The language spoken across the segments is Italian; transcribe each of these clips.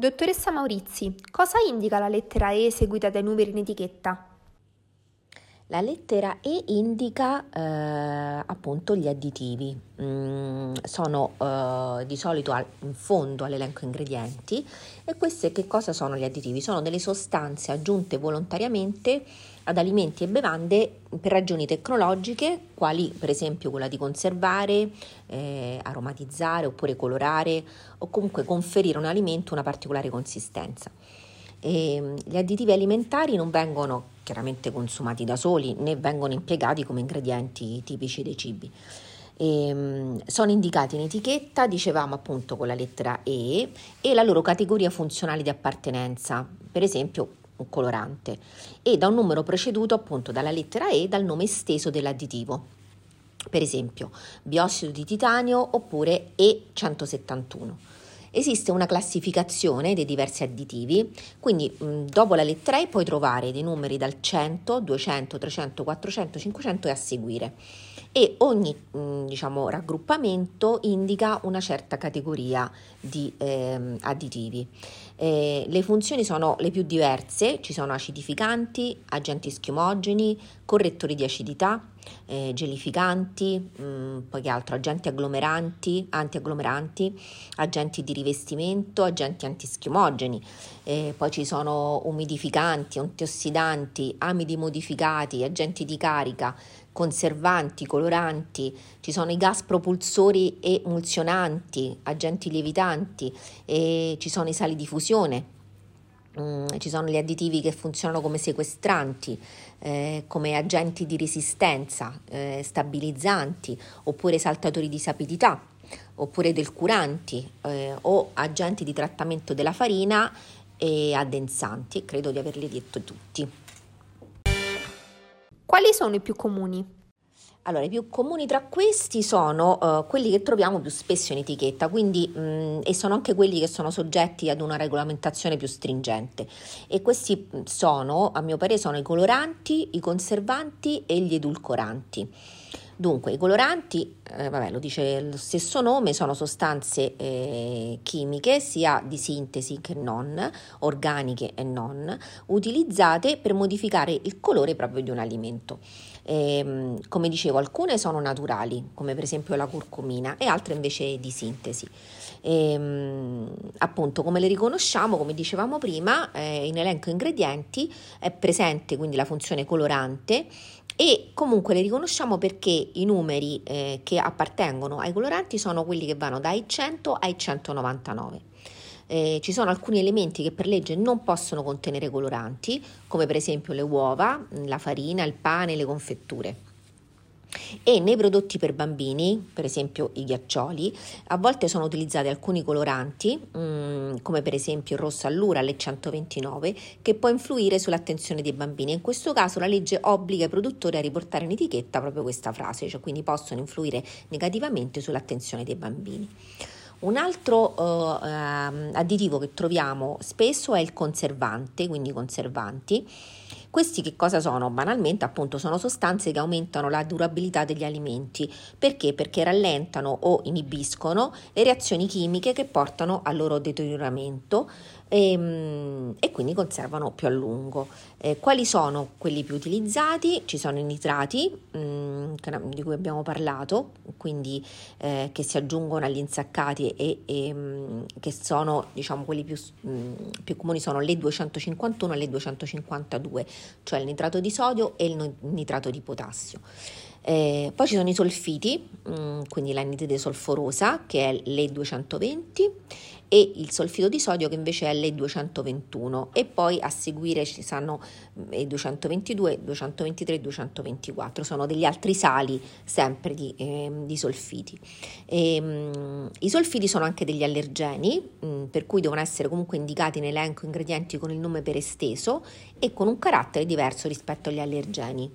Dottoressa Maurizi, cosa indica la lettera E seguita dai numeri in etichetta? La lettera E indica eh, appunto gli additivi, mm, sono eh, di solito al, in fondo all'elenco ingredienti e questi che cosa sono gli additivi? Sono delle sostanze aggiunte volontariamente ad alimenti e bevande per ragioni tecnologiche, quali per esempio quella di conservare, eh, aromatizzare oppure colorare o comunque conferire a un alimento una particolare consistenza. E gli additivi alimentari non vengono chiaramente consumati da soli né vengono impiegati come ingredienti tipici dei cibi. E, ehm, sono indicati in etichetta, dicevamo appunto con la lettera E, e la loro categoria funzionale di appartenenza, per esempio un colorante, e da un numero preceduto appunto dalla lettera E dal nome esteso dell'additivo. Per esempio, biossido di titanio oppure E171 esiste una classificazione dei diversi additivi, quindi mh, dopo la lettera E puoi trovare dei numeri dal 100, 200, 300, 400, 500 e a seguire. E ogni mh, diciamo, raggruppamento indica una certa categoria di eh, additivi. Eh, le funzioni sono le più diverse, ci sono acidificanti, agenti schiumogeni, correttori di acidità, eh, gelificanti, mh, mm, poi che altro, agenti agglomeranti, antiagglomeranti, agenti di rivestimento, agenti antischiumogeni, eh, poi ci sono umidificanti, antiossidanti, amidi modificati, agenti di carica, conservanti, coloranti, ci sono i gas propulsori emulsionanti, agenti lievitanti, ci sono i sali di fusione, mm, ci sono gli additivi che funzionano come sequestranti, eh, come agenti di resistenza, eh, stabilizzanti oppure saltatori di sapidità oppure delcuranti eh, o agenti di trattamento della farina e addensanti. Credo di averli detto tutti. Quali sono i più comuni? Allora, i più comuni tra questi sono uh, quelli che troviamo più spesso in etichetta, quindi, mh, e sono anche quelli che sono soggetti ad una regolamentazione più stringente. E questi sono, a mio parere, sono i coloranti, i conservanti e gli edulcoranti. Dunque, i coloranti, eh, vabbè, lo dice lo stesso nome, sono sostanze eh, chimiche sia di sintesi che non, organiche e non, utilizzate per modificare il colore proprio di un alimento. E, ehm, come dicevo, alcune sono naturali, come per esempio la curcumina, e altre invece di sintesi. E, ehm, appunto, come le riconosciamo, come dicevamo prima, eh, in elenco ingredienti è presente quindi la funzione colorante e comunque le riconosciamo perché i numeri eh, che appartengono ai coloranti sono quelli che vanno dai 100 ai 199. Eh, ci sono alcuni elementi che per legge non possono contenere coloranti, come per esempio le uova, la farina, il pane, le confetture. E nei prodotti per bambini, per esempio i ghiaccioli, a volte sono utilizzati alcuni coloranti, mm, come per esempio il rosso allura alle 129, che può influire sull'attenzione dei bambini. In questo caso la legge obbliga i produttori a riportare in etichetta proprio questa frase, cioè quindi possono influire negativamente sull'attenzione dei bambini. Un altro uh, additivo che troviamo spesso è il conservante, quindi conservanti questi che cosa sono? Banalmente appunto sono sostanze che aumentano la durabilità degli alimenti. Perché? Perché rallentano o inibiscono le reazioni chimiche che portano al loro deterioramento e, ehm, e quindi conservano più a lungo. Eh, quali sono quelli più utilizzati? Ci sono i nitrati mh, mm, di cui abbiamo parlato, quindi eh, che si aggiungono agli insaccati e, e mh, mm, che sono diciamo quelli più, mh, mm, più comuni sono le 251 e le 252, cioè il nitrato di sodio e il nitrato di potassio. Eh, poi ci sono i solfiti, quindi l'anidride solforosa che è le 220 e il solfito di sodio che invece è l'E221 e poi a seguire ci saranno E222, 223 224, sono degli altri sali sempre di, eh, di solfiti. E, mh, I solfiti sono anche degli allergeni, mh, per cui devono essere comunque indicati in elenco ingredienti con il nome per esteso e con un carattere diverso rispetto agli allergeni.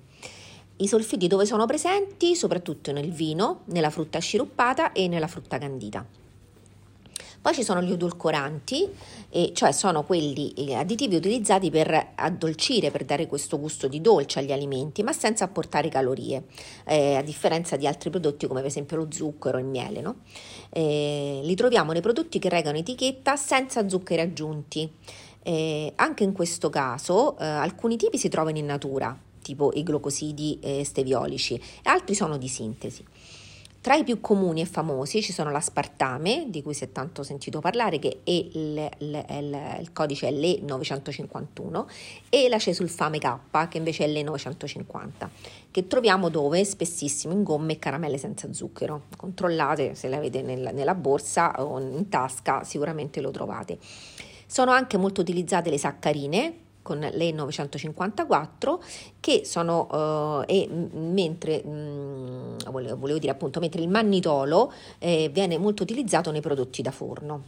I solfiti dove sono presenti? Soprattutto nel vino, nella frutta sciruppata e nella frutta candita. Poi ci sono gli edulcoranti, cioè sono quelli eh, additivi utilizzati per addolcire, per dare questo gusto di dolce agli alimenti, ma senza apportare calorie, eh, a differenza di altri prodotti come per esempio lo zucchero e il miele. No? Eh, li troviamo nei prodotti che regano etichetta senza zuccheri aggiunti. Eh, anche in questo caso eh, alcuni tipi si trovano in natura, tipo i glucosidi eh, steviolici, e altri sono di sintesi. Tra i più comuni e famosi ci sono l'aspartame, di cui si è tanto sentito parlare, che è il, il, il, il codice LE951, e la cesulfame K, che invece è LE950, che troviamo dove? Spessissimo in gomme e caramelle senza zucchero. Controllate se le avete nella, nella borsa o in tasca, sicuramente lo trovate. Sono anche molto utilizzate le saccarine, con le 954 che sono eh, e mentre mh, mm, volevo, volevo, dire appunto mentre il mannitolo eh, viene molto utilizzato nei prodotti da forno.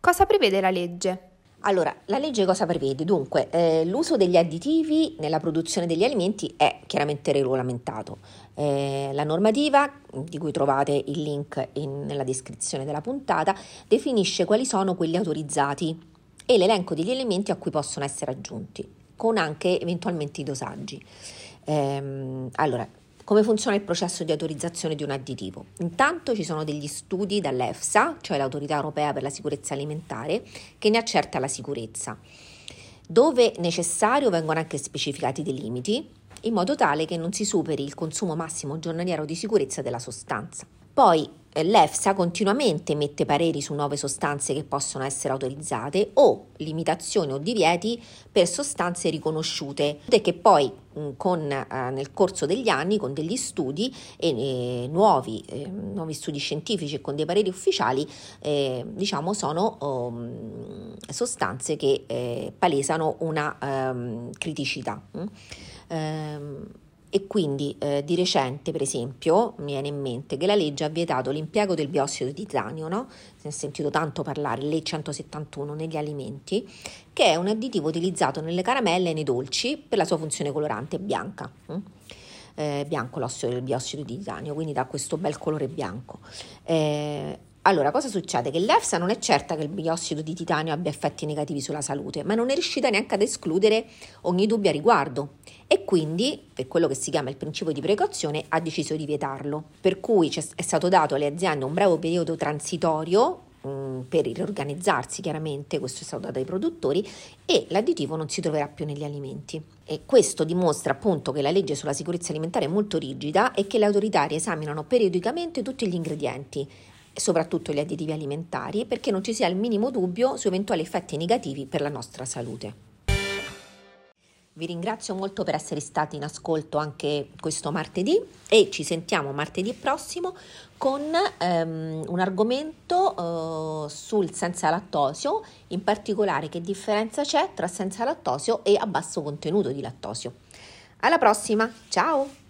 Cosa prevede la legge? Allora, la legge cosa prevede? Dunque, eh, l'uso degli additivi nella produzione degli alimenti è chiaramente regolamentato. Eh, la normativa, di cui trovate il link in, nella descrizione della puntata, definisce quali sono quelli autorizzati e l'elenco degli elementi a cui possono essere aggiunti, con anche eventualmente i dosaggi. Ehm, allora, come funziona il processo di autorizzazione di un additivo? Intanto ci sono degli studi dall'EFSA, cioè l'Autorità Europea per la Sicurezza Alimentare, che ne accerta la sicurezza. Dove necessario vengono anche specificati dei limiti, in modo tale che non si superi il consumo massimo giornaliero di sicurezza della sostanza. Poi eh, l'EFSA continuamente mette pareri su nuove sostanze che possono essere autorizzate o limitazioni o divieti per sostanze riconosciute e che poi con, eh, nel corso degli anni con degli studi e, e nuovi, eh, nuovi, studi scientifici e con dei pareri ufficiali eh, diciamo sono um, sostanze che eh, palesano una um, criticità. Um, e quindi eh, di recente, per esempio, mi viene in mente che la legge ha vietato l'impiego del biossido di titanio, no? Si è sentito tanto parlare, lei 171 negli alimenti, che è un additivo utilizzato nelle caramelle e nei dolci per la sua funzione colorante bianca. Hm? Eh, bianco l'ossido del biossido di titanio, quindi dà questo bel colore bianco. Eh, allora, cosa succede? Che l'EFSA non è certa che il biossido di titanio abbia effetti negativi sulla salute, ma non è riuscita neanche ad escludere ogni dubbio a riguardo e quindi, per quello che si chiama il principio di precauzione, ha deciso di vietarlo. Per cui è stato dato alle aziende un breve periodo transitorio mm, per riorganizzarsi chiaramente, questo è stato dato ai produttori, e l'additivo non si troverà più negli alimenti. E questo dimostra appunto che la legge sulla sicurezza alimentare è molto rigida e che le autorità esaminano periodicamente tutti gli ingredienti, soprattutto gli additivi alimentari, perché non ci sia il minimo dubbio su eventuali effetti negativi per la nostra salute. Vi ringrazio molto per essere stati in ascolto anche questo martedì e ci sentiamo martedì prossimo con ehm, un argomento eh, sul senza lattosio, in particolare che differenza c'è tra senza lattosio e a basso contenuto di lattosio. Alla prossima, ciao!